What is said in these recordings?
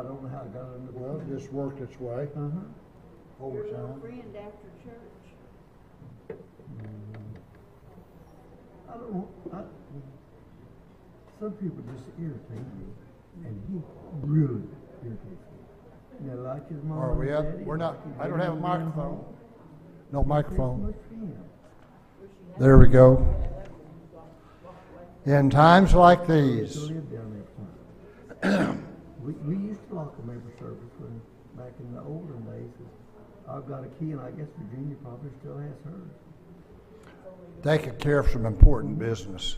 I don't know how it got under. Well, it just worked its way Uh-huh. over Your little time. friend after church. Mm-hmm. I don't, I, some people just irritate me, and he really irritates me. You like his mom Are and we up? daddy, We're not- like I don't have a microphone. grandpa. No microphone. There we go. In times like these. we, we used to lock a member service when, back in the olden days. I've got a key, and I guess Virginia probably still has hers. Taking care of some important business.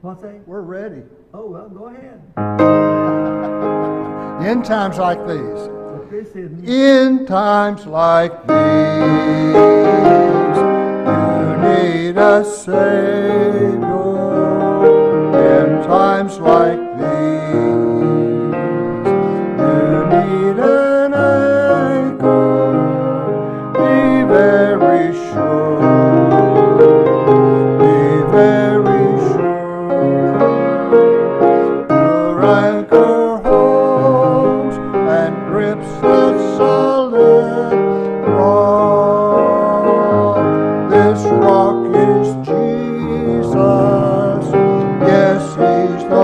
What's that? We're ready. Oh, well, go ahead. in times like these. But this isn't. In times like these, you need a Savior. In times like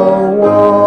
Oh.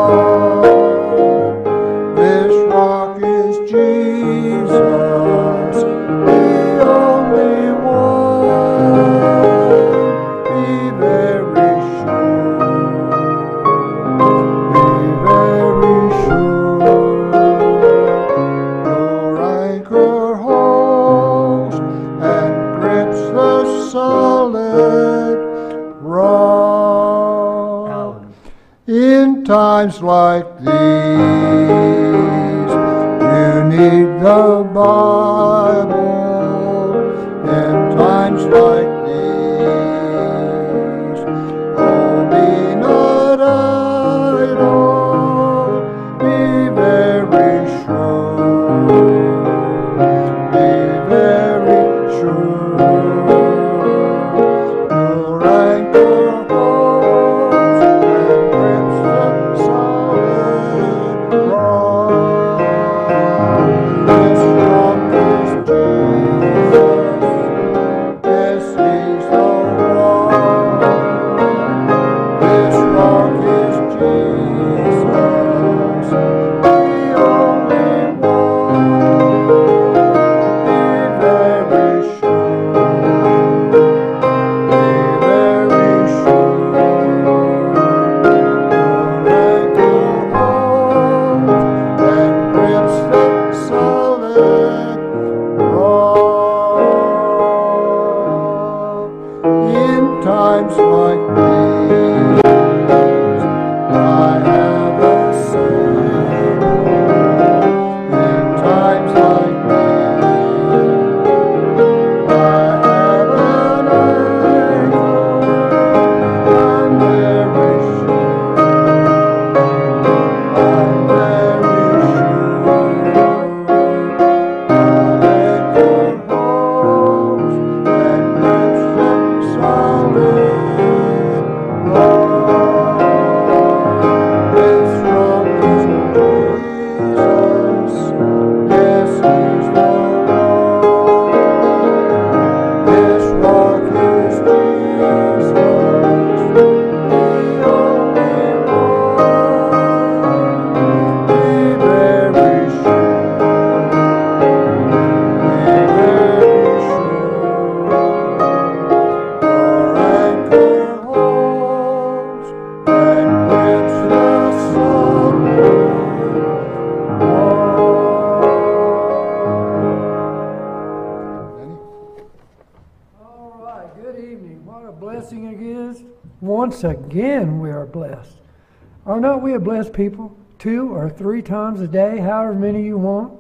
Well, We have blessed people two or three times a day, however many you want.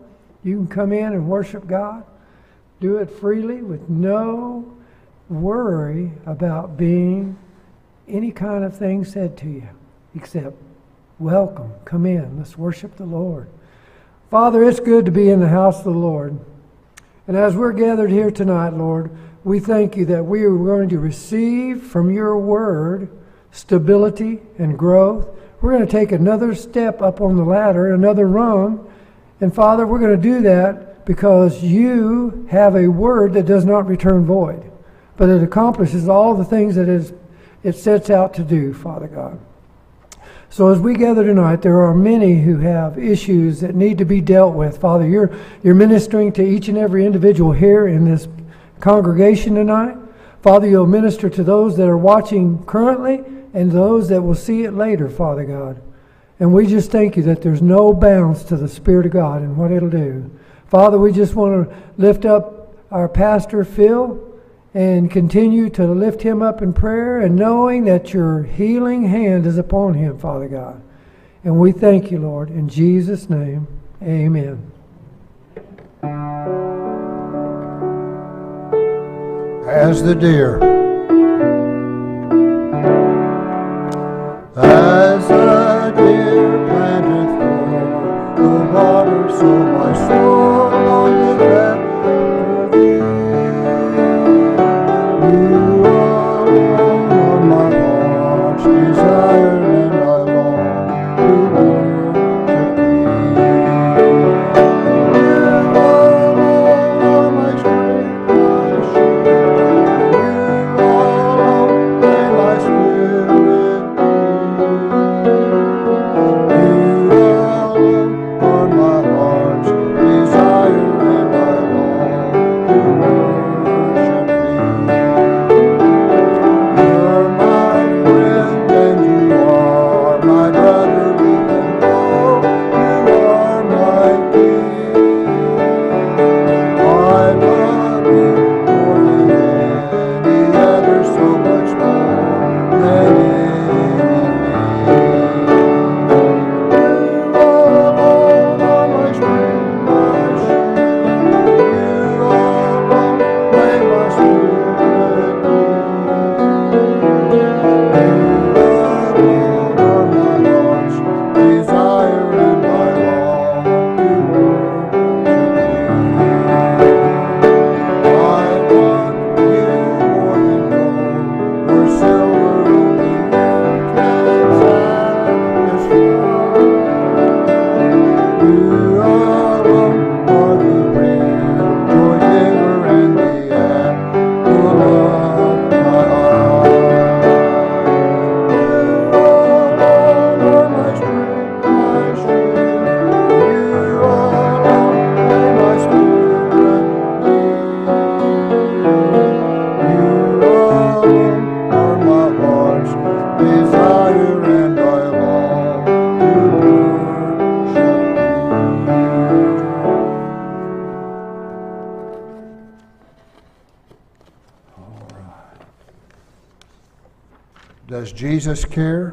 You can come in and worship God. Do it freely with no worry about being any kind of thing said to you except welcome, come in, let's worship the Lord. Father, it's good to be in the house of the Lord. And as we're gathered here tonight, Lord, we thank you that we are going to receive from your word stability and growth. We're going to take another step up on the ladder, another rung. And Father, we're going to do that because you have a word that does not return void, but it accomplishes all the things that is, it sets out to do, Father God. So as we gather tonight, there are many who have issues that need to be dealt with. Father, you're, you're ministering to each and every individual here in this congregation tonight. Father, you'll minister to those that are watching currently and those that will see it later, Father God. And we just thank you that there's no bounds to the Spirit of God and what it'll do. Father, we just want to lift up our pastor, Phil and continue to lift him up in prayer and knowing that your healing hand is upon him, Father God. And we thank you, Lord. In Jesus' name, amen. As the deer, as the deer planteth for the water, so Jesus care?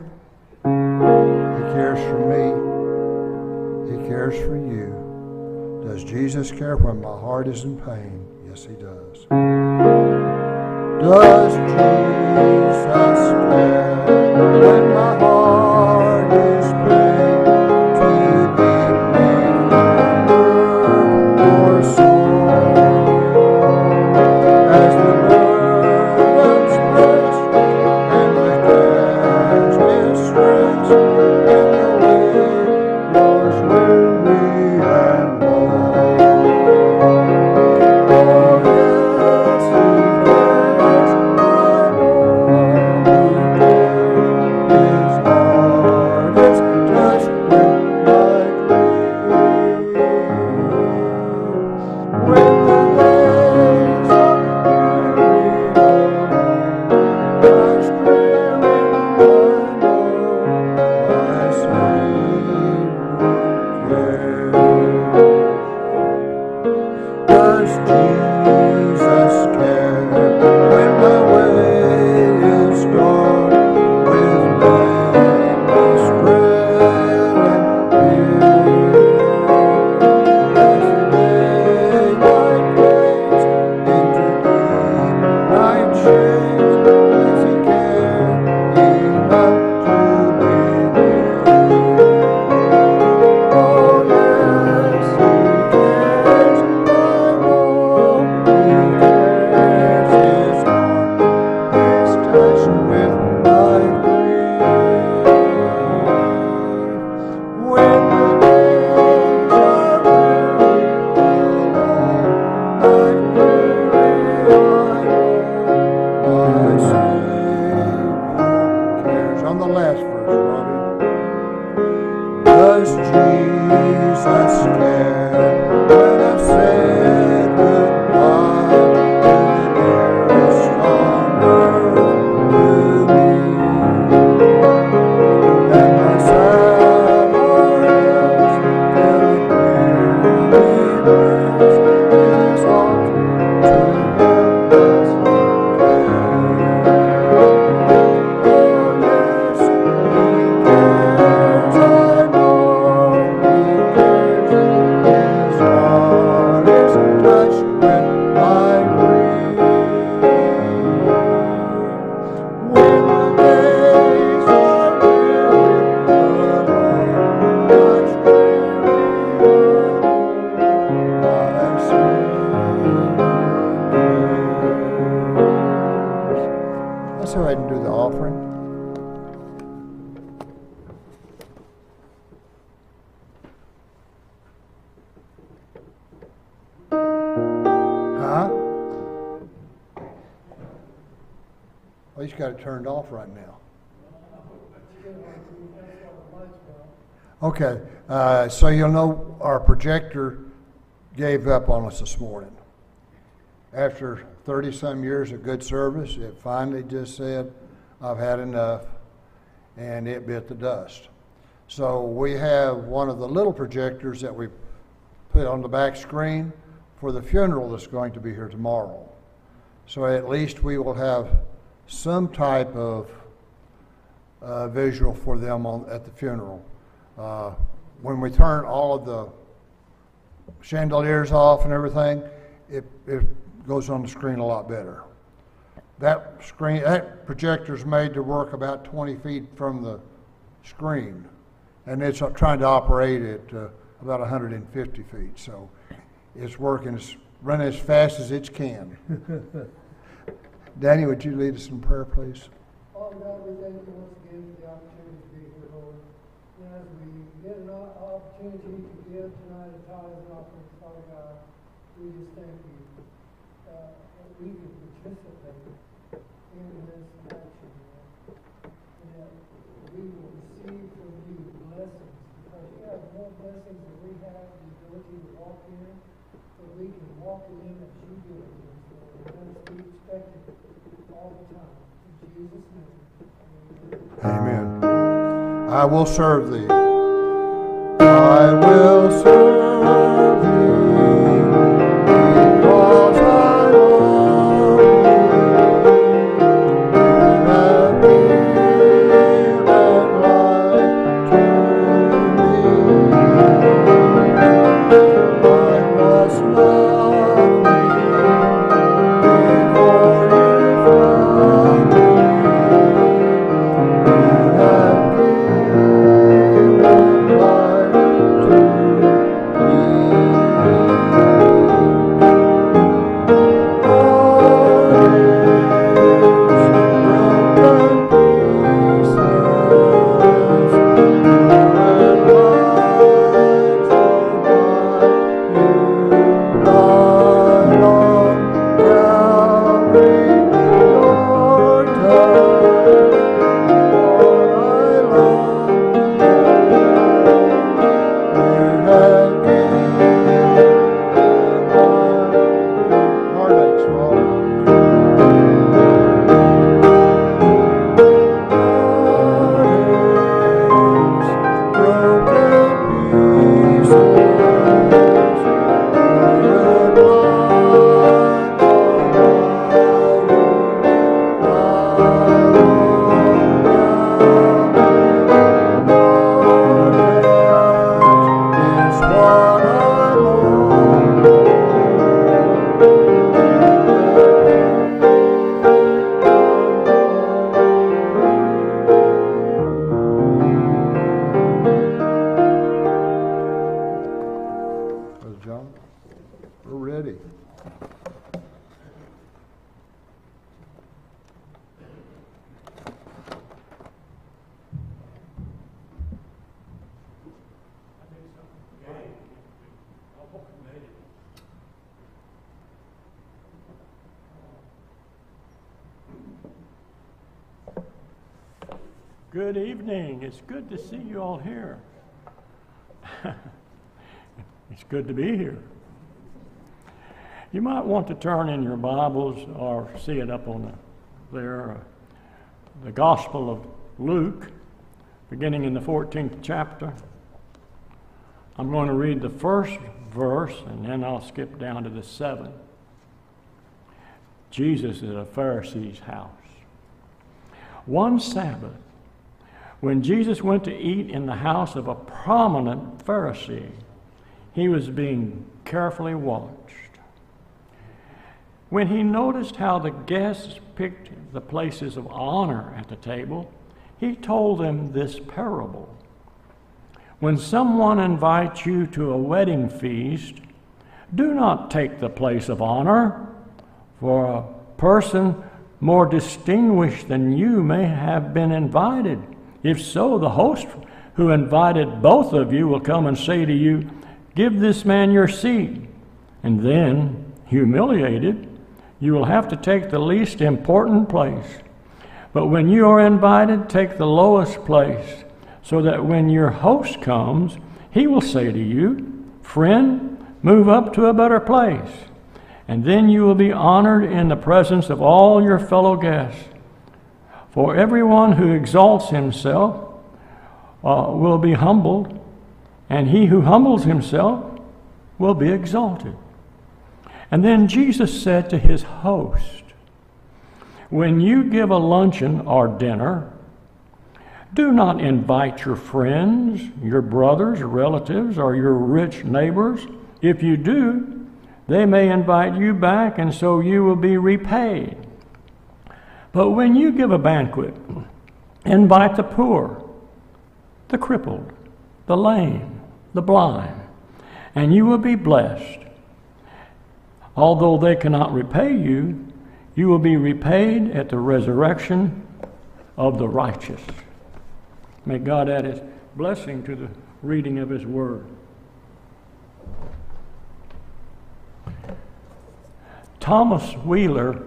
Turned off right now. Okay, uh, so you'll know our projector gave up on us this morning. After 30 some years of good service, it finally just said, I've had enough, and it bit the dust. So we have one of the little projectors that we put on the back screen for the funeral that's going to be here tomorrow. So at least we will have some type of uh, visual for them on, at the funeral. Uh, when we turn all of the chandeliers off and everything, it, it goes on the screen a lot better. That screen, that projector's made to work about 20 feet from the screen, and it's uh, trying to operate at uh, about 150 feet. So it's working, it's running as fast as it can. Danny, would you lead us in prayer, please? Father God, we thank you once again for the opportunity to be here, Lord. And as we get an opportunity to give tonight a tithe and offering, Father God, we just thank you uh, that we can participate in this action. And that we will receive from you blessings, because you have more blessings than we have the ability to walk in, but we can walk in as you give it to us, Lord. And let us be expected all the time. In Jesus' name. Amen. Amen. I will serve thee. I will serve thee It's good to see you all here. it's good to be here. You might want to turn in your Bibles or see it up on the, there, uh, the Gospel of Luke, beginning in the 14th chapter. I'm going to read the first verse and then I'll skip down to the seventh. Jesus is at a Pharisee's house. One Sabbath, when Jesus went to eat in the house of a prominent Pharisee, he was being carefully watched. When he noticed how the guests picked the places of honor at the table, he told them this parable. When someone invites you to a wedding feast, do not take the place of honor, for a person more distinguished than you may have been invited. If so, the host who invited both of you will come and say to you, Give this man your seat. And then, humiliated, you will have to take the least important place. But when you are invited, take the lowest place, so that when your host comes, he will say to you, Friend, move up to a better place. And then you will be honored in the presence of all your fellow guests. For everyone who exalts himself uh, will be humbled, and he who humbles himself will be exalted. And then Jesus said to his host, When you give a luncheon or dinner, do not invite your friends, your brothers, relatives, or your rich neighbors. If you do, they may invite you back, and so you will be repaid. But when you give a banquet, invite the poor, the crippled, the lame, the blind, and you will be blessed Although they cannot repay you, you will be repaid at the resurrection of the righteous. May God add his blessing to the reading of his word. Thomas Wheeler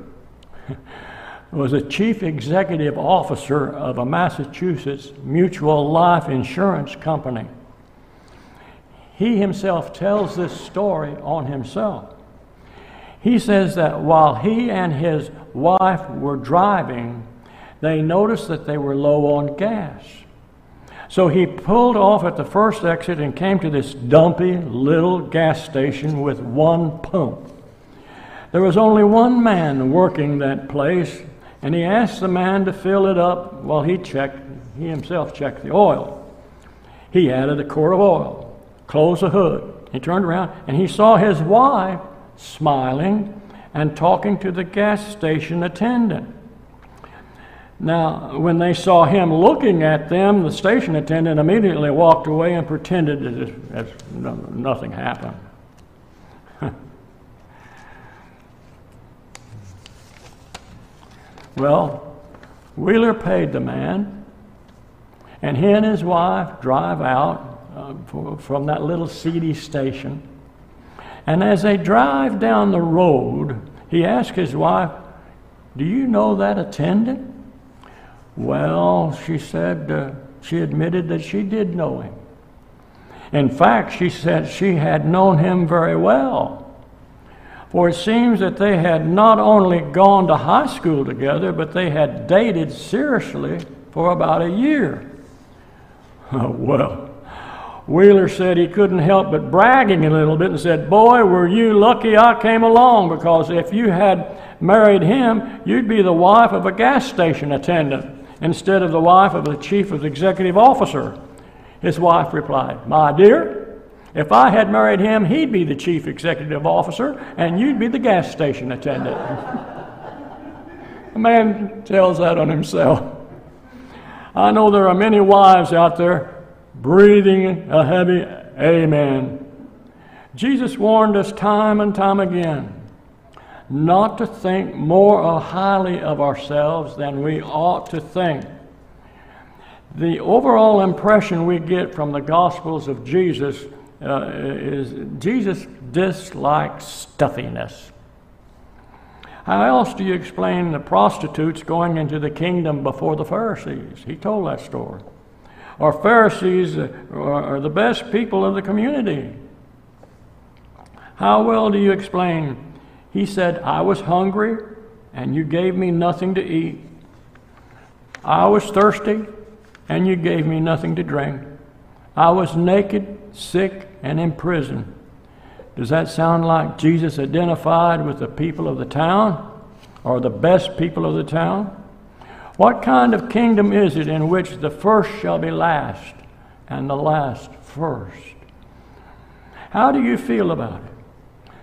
was a chief executive officer of a Massachusetts mutual life insurance company. He himself tells this story on himself. He says that while he and his wife were driving, they noticed that they were low on gas. So he pulled off at the first exit and came to this dumpy little gas station with one pump. There was only one man working that place, and he asked the man to fill it up while he checked, he himself checked the oil. He added a quart of oil, closed the hood. He turned around and he saw his wife smiling and talking to the gas station attendant. Now, when they saw him looking at them, the station attendant immediately walked away and pretended as, nothing happened. Well, Wheeler paid the man, and he and his wife drive out uh, for, from that little seedy station and as they drive down the road, he asked his wife, Do you know that attendant? Well, she said, uh, she admitted that she did know him. In fact, she said she had known him very well. For it seems that they had not only gone to high school together, but they had dated seriously for about a year. well, Wheeler said he couldn't help but bragging a little bit and said, Boy, were you lucky I came along because if you had married him, you'd be the wife of a gas station attendant instead of the wife of the chief of the executive officer. His wife replied, My dear, if I had married him, he'd be the chief executive officer and you'd be the gas station attendant. a man tells that on himself. I know there are many wives out there breathing a heavy amen. Jesus warned us time and time again not to think more highly of ourselves than we ought to think. The overall impression we get from the Gospels of Jesus uh, is Jesus dislikes stuffiness. How else do you explain the prostitutes going into the kingdom before the Pharisees? He told that story or Pharisees are the best people of the community. How well do you explain? He said, I was hungry and you gave me nothing to eat. I was thirsty and you gave me nothing to drink. I was naked, sick, and in prison. Does that sound like Jesus identified with the people of the town or the best people of the town? What kind of kingdom is it in which the first shall be last and the last first? How do you feel about it?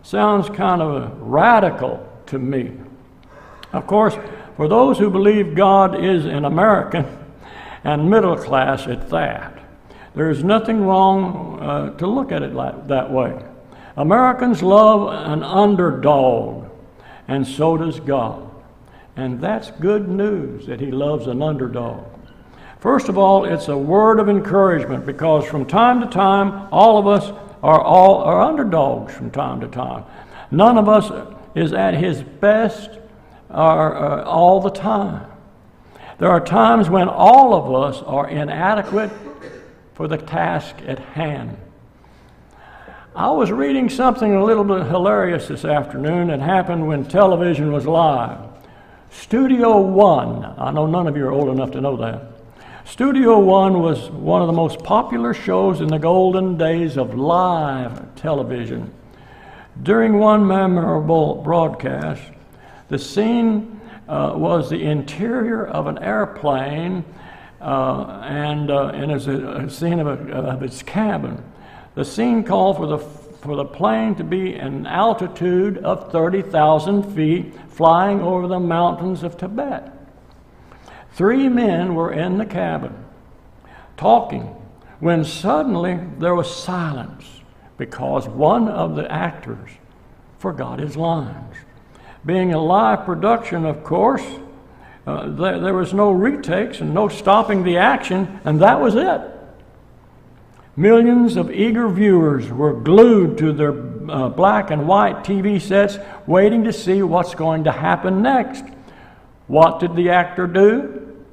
Sounds kind of radical, to me. Of course, for those who believe God is an American and middle class at that, there is nothing wrong uh, to look at it like, that way. Americans love an underdog, and so does God. And that's good news that He loves an underdog. First of all, it's a word of encouragement because from time to time, all of us are all are underdogs from time to time. None of us is at his best or, uh, all the time. There are times when all of us are inadequate for the task at hand. I was reading something a little bit hilarious this afternoon that happened when television was live. Studio One, I know none of you are old enough to know that. Studio One was one of the most popular shows in the golden days of live television. During one memorable broadcast, the scene uh, was the interior of an airplane uh, and, uh, and it's a, a scene of, a, of its cabin. The scene called for the, for the plane to be an altitude of 30,000 feet flying over the mountains of Tibet. Three men were in the cabin talking when suddenly there was silence because one of the actors forgot his lines. Being a live production, of course, uh, there, there was no retakes and no stopping the action, and that was it. Millions of eager viewers were glued to their uh, black and white TV sets, waiting to see what's going to happen next. What did the actor do?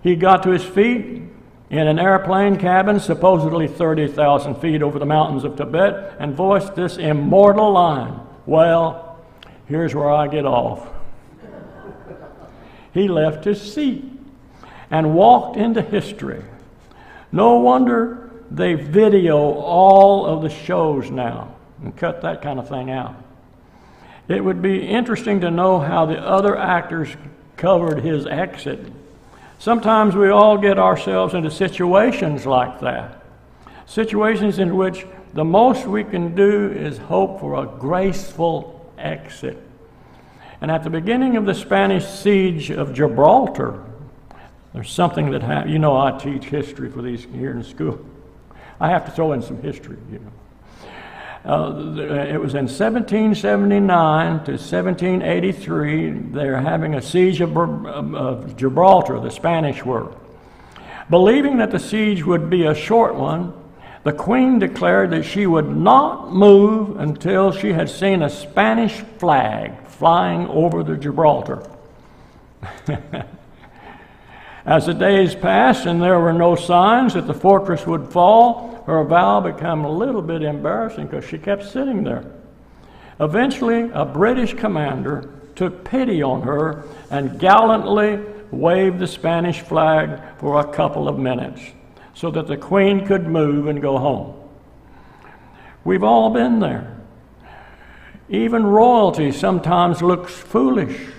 He got to his feet in an airplane cabin, supposedly 30,000 feet over the mountains of Tibet, and voiced this immortal line Well, here's where I get off. He left his seat and walked into history. No wonder they video all of the shows now and cut that kind of thing out. It would be interesting to know how the other actors covered his exit Sometimes we all get ourselves into situations like that. Situations in which the most we can do is hope for a graceful exit. And at the beginning of the Spanish siege of Gibraltar, there's something that happened. You know, I teach history for these here in school. I have to throw in some history, you know. Uh, it was in 1779 to 1783. They're having a siege of, of Gibraltar, the Spanish were. Believing that the siege would be a short one, the queen declared that she would not move until she had seen a Spanish flag flying over the Gibraltar. As the days passed and there were no signs that the fortress would fall, her vow became a little bit embarrassing because she kept sitting there. Eventually, a British commander took pity on her and gallantly waved the Spanish flag for a couple of minutes so that the queen could move and go home. We've all been there. Even royalty sometimes looks foolish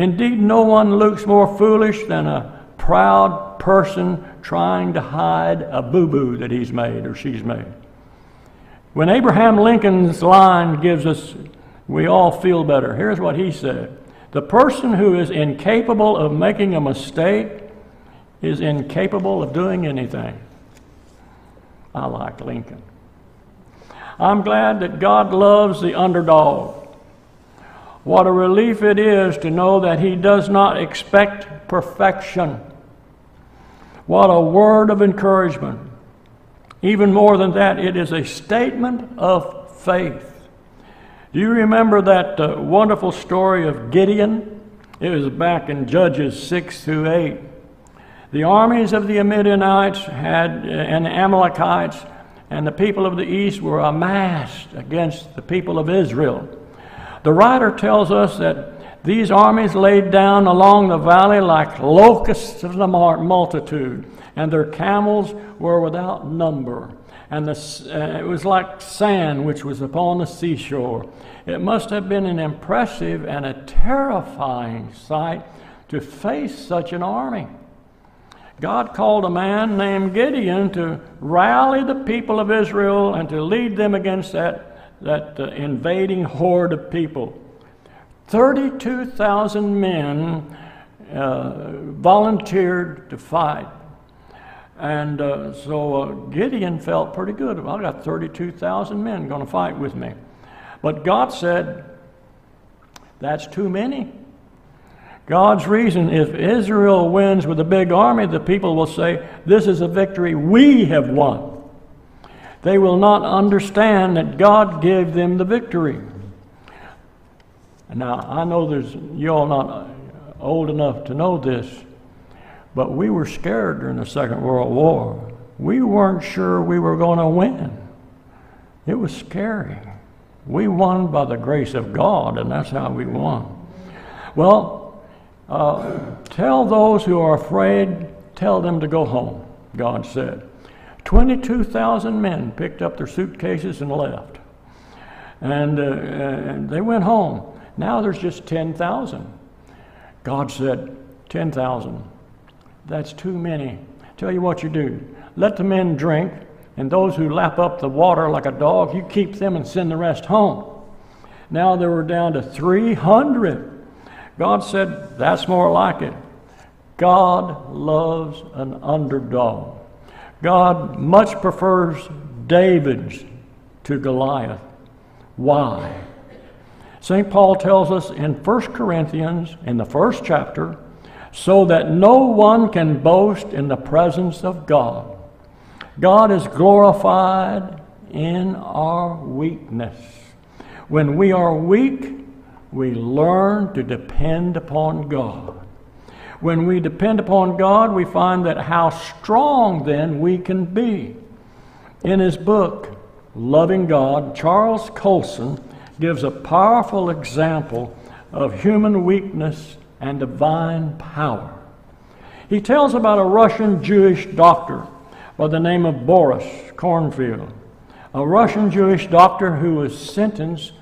Indeed, no one looks more foolish than a proud person trying to hide a boo boo that he's made or she's made. When Abraham Lincoln's line gives us, we all feel better. Here's what he said The person who is incapable of making a mistake is incapable of doing anything. I like Lincoln. I'm glad that God loves the underdog. What a relief it is to know that He does not expect perfection. What a word of encouragement. Even more than that, it is a statement of faith. Do you remember that uh, wonderful story of Gideon? It was back in Judges 6 through 8. The armies of the Midianites had, uh, and the Amalekites and the people of the east were amassed against the people of Israel. The writer tells us that these armies laid down along the valley like locusts of the multitude, and their camels were without number. And the, uh, it was like sand which was upon the seashore. It must have been an impressive and a terrifying sight to face such an army. God called a man named Gideon to rally the people of Israel and to lead them against that that uh, invading horde of people. 32,000 men uh, volunteered to fight. And uh, so uh, Gideon felt pretty good. I've got 32,000 men going to fight with me. But God said, that's too many. God's reason, if Israel wins with a big army, the people will say, This is a victory we have won. They will not understand that God gave them the victory. Now, I know there's you all not old enough to know this, but we were scared during the Second World War. We weren't sure we were going to win. It was scary. We won by the grace of God, and that's how we won. Well, uh, tell those who are afraid, tell them to go home, God said. 22,000 men picked up their suitcases and left. And, uh, and they went home. Now there's just 10,000. God said, 10,000. That's too many. Tell you what you do. Let the men drink, and those who lap up the water like a dog, you keep them and send the rest home. Now they were down to 300. God said, That's more like it. God loves an underdog. God much prefers David's to Goliath. Why? St. Paul tells us in 1 Corinthians, in the first chapter, so that no one can boast in the presence of God. God is glorified in our weakness. When we are weak, we learn to depend upon God. When we depend upon God, we find that how strong then we can be. In his book, Loving God, Charles Colson gives a powerful example of human weakness and divine power. He tells about a Russian Jewish doctor by the name of Boris Cornfield, a Russian Jewish doctor who was sentenced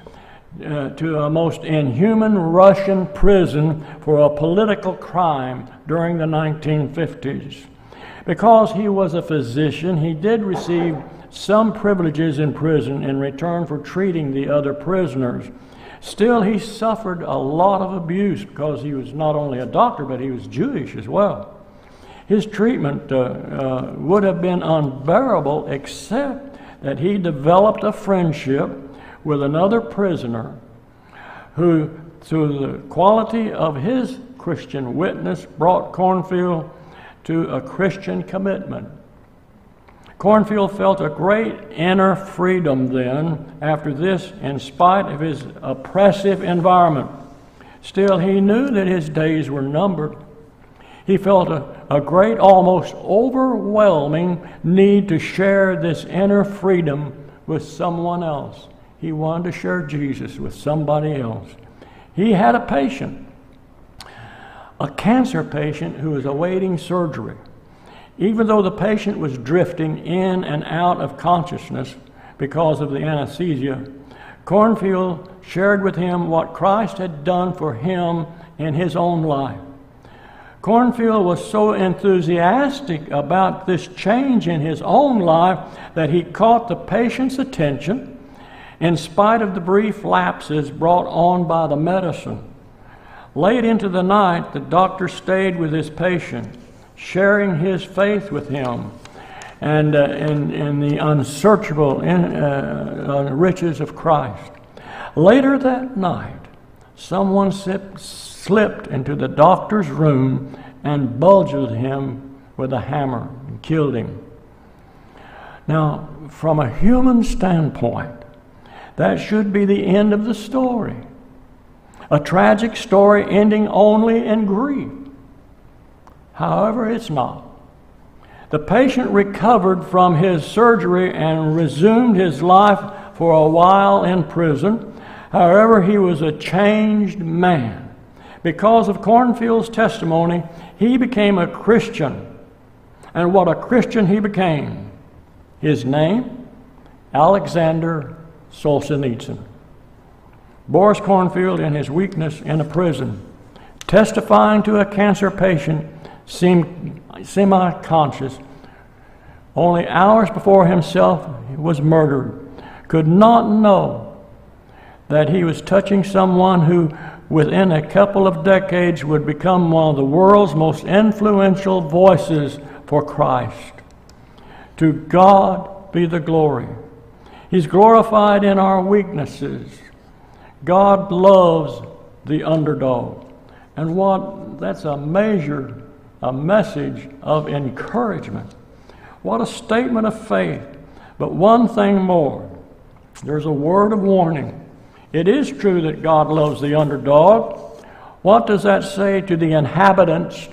uh, to a most inhuman Russian prison for a political crime during the 1950s. Because he was a physician, he did receive some privileges in prison in return for treating the other prisoners. Still, he suffered a lot of abuse because he was not only a doctor, but he was Jewish as well. His treatment uh, uh, would have been unbearable except that he developed a friendship with another prisoner who, through the quality of his Christian witness, brought Cornfield to a Christian commitment. Cornfield felt a great inner freedom then after this, in spite of his oppressive environment. Still, he knew that his days were numbered. He felt a, a great, almost overwhelming need to share this inner freedom with someone else. He wanted to share Jesus with somebody else. He had a patient, a cancer patient who was awaiting surgery. Even though the patient was drifting in and out of consciousness because of the anesthesia, Cornfield shared with him what Christ had done for him in his own life. Cornfield was so enthusiastic about this change in his own life that he caught the patient's attention in spite of the brief lapses brought on by the medicine. Late into the night, the doctor stayed with his patient sharing his faith with him and uh, in, in the unsearchable in, uh, uh, riches of Christ. Later that night, someone slipped, slipped into the doctor's room and bulged him with a hammer and killed him. Now, from a human standpoint, that should be the end of the story. A tragic story ending only in grief. However, it's not. The patient recovered from his surgery and resumed his life for a while in prison. However, he was a changed man. Because of Cornfield's testimony, he became a Christian. And what a Christian he became. His name? Alexander Solzhenitsyn. Boris Cornfield, in his weakness in a prison, testifying to a cancer patient, seemed semi conscious, only hours before himself was murdered, could not know that he was touching someone who within a couple of decades would become one of the world's most influential voices for Christ. To God be the glory. He's glorified in our weaknesses. God loves the underdog. And what that's a measure, a message of encouragement. What a statement of faith. But one thing more there's a word of warning. It is true that God loves the underdog. What does that say to the inhabitants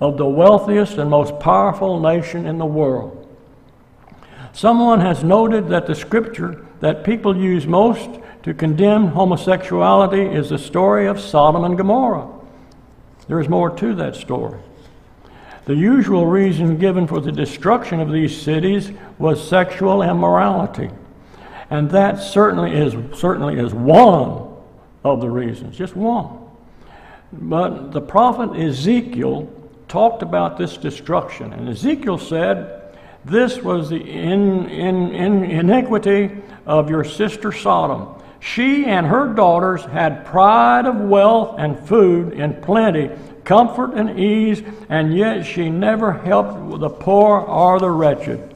of the wealthiest and most powerful nation in the world? Someone has noted that the scripture that people use most to condemn homosexuality is the story of Sodom and Gomorrah. There is more to that story. The usual reason given for the destruction of these cities was sexual immorality. And that certainly is, certainly is one of the reasons, just one. But the prophet Ezekiel talked about this destruction. And Ezekiel said, This was the in, in, in iniquity of your sister Sodom. She and her daughters had pride of wealth and food in plenty, comfort and ease, and yet she never helped the poor or the wretched.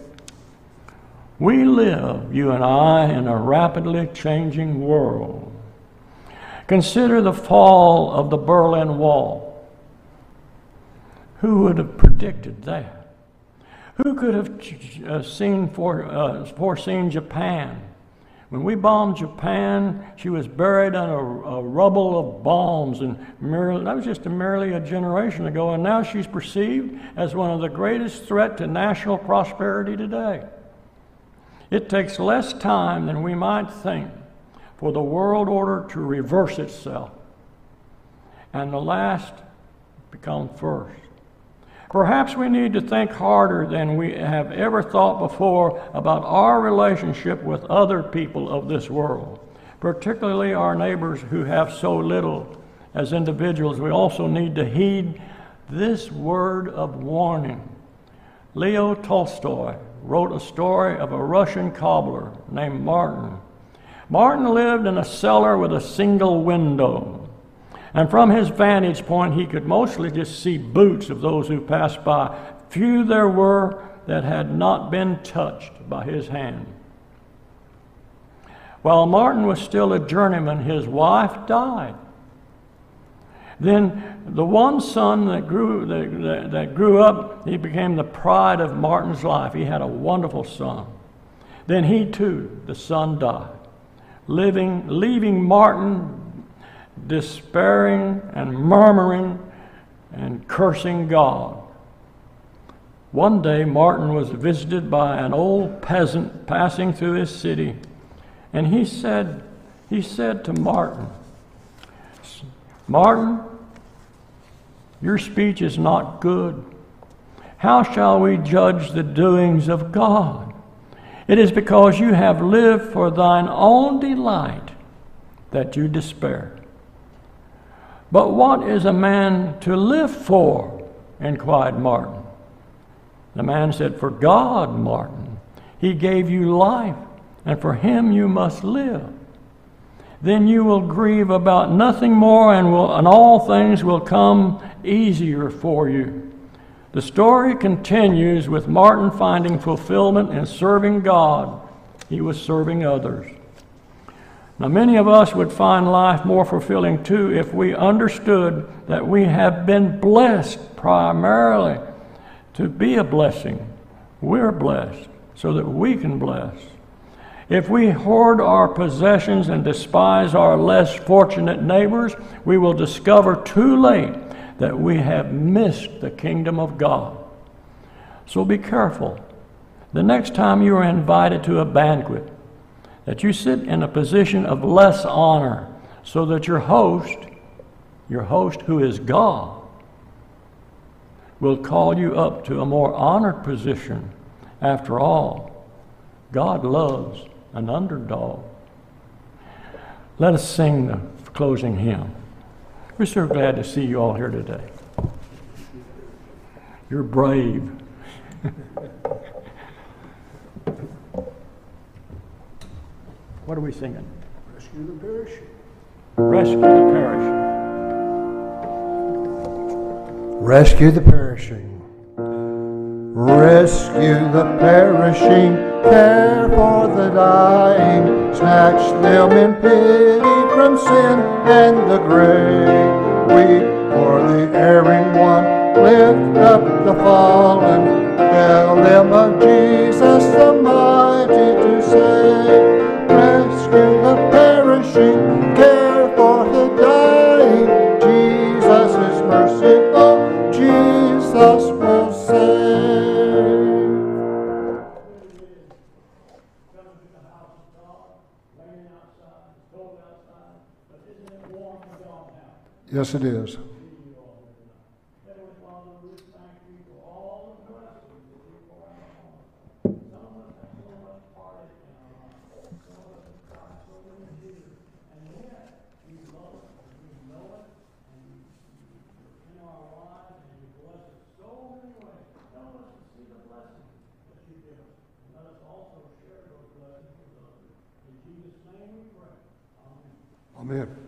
We live, you and I, in a rapidly changing world. Consider the fall of the Berlin Wall. Who would have predicted that? Who could have uh, seen for, uh, foreseen Japan? When we bombed Japan, she was buried in a, rubble of bombs, and merely, that was just merely a generation ago, and now she's perceived as one of the greatest threat to national prosperity today. It takes less time than we might think for the world order to reverse itself and the last become first. Perhaps we need to think harder than we have ever thought before about our relationship with other people of this world, particularly our neighbors who have so little. As individuals, we also need to heed this word of warning. Leo Tolstoy wrote a story of a Russian cobbler named Martin. Martin lived in a cellar with a single window. And from his vantage point, he could mostly just see boots of those who passed by. Few there were that had not been touched by his hand. While Martin was still a journeyman, his wife died. Then the one son that grew, that, that, grew up, he became the pride of Martin's life. He had a wonderful son. Then he too, the son died, living, leaving Martin despairing and murmuring and cursing God. One day, Martin was visited by an old peasant passing through his city, and he said, he said to Martin, Martin, your speech is not good. How shall we judge the doings of God? It is because you have lived for thine own delight that you despair. But what is a man to live for? inquired Martin. The man said, For God, Martin. He gave you life, and for him you must live then you will grieve about nothing more and, will, and all things will come easier for you. The story continues with Martin finding fulfillment in serving God. He was serving others. Now, many of us would find life more fulfilling too if we understood that we have been blessed primarily to be a blessing. We're blessed so that we can bless. If we hoard our possessions and despise our less fortunate neighbors, we will discover too late that we have missed the kingdom of God. So be careful. The next time you are invited to a banquet, that you sit in a position of less honor so that your host, your host who is God, will call you up to a more honored position. After all, God loves an underdog. Let us sing the closing hymn. We're so glad to see you all here today. You're brave. what are we singing? Rescue the perishing. Rescue the perishing. Rescue the perishing. Rescue the perishing, care for the dying, snatch them in pity from sin and the grave. Weep for the erring one, lift up the fallen, tell them of Jesus the mighty to save. Yes, it is. Amen.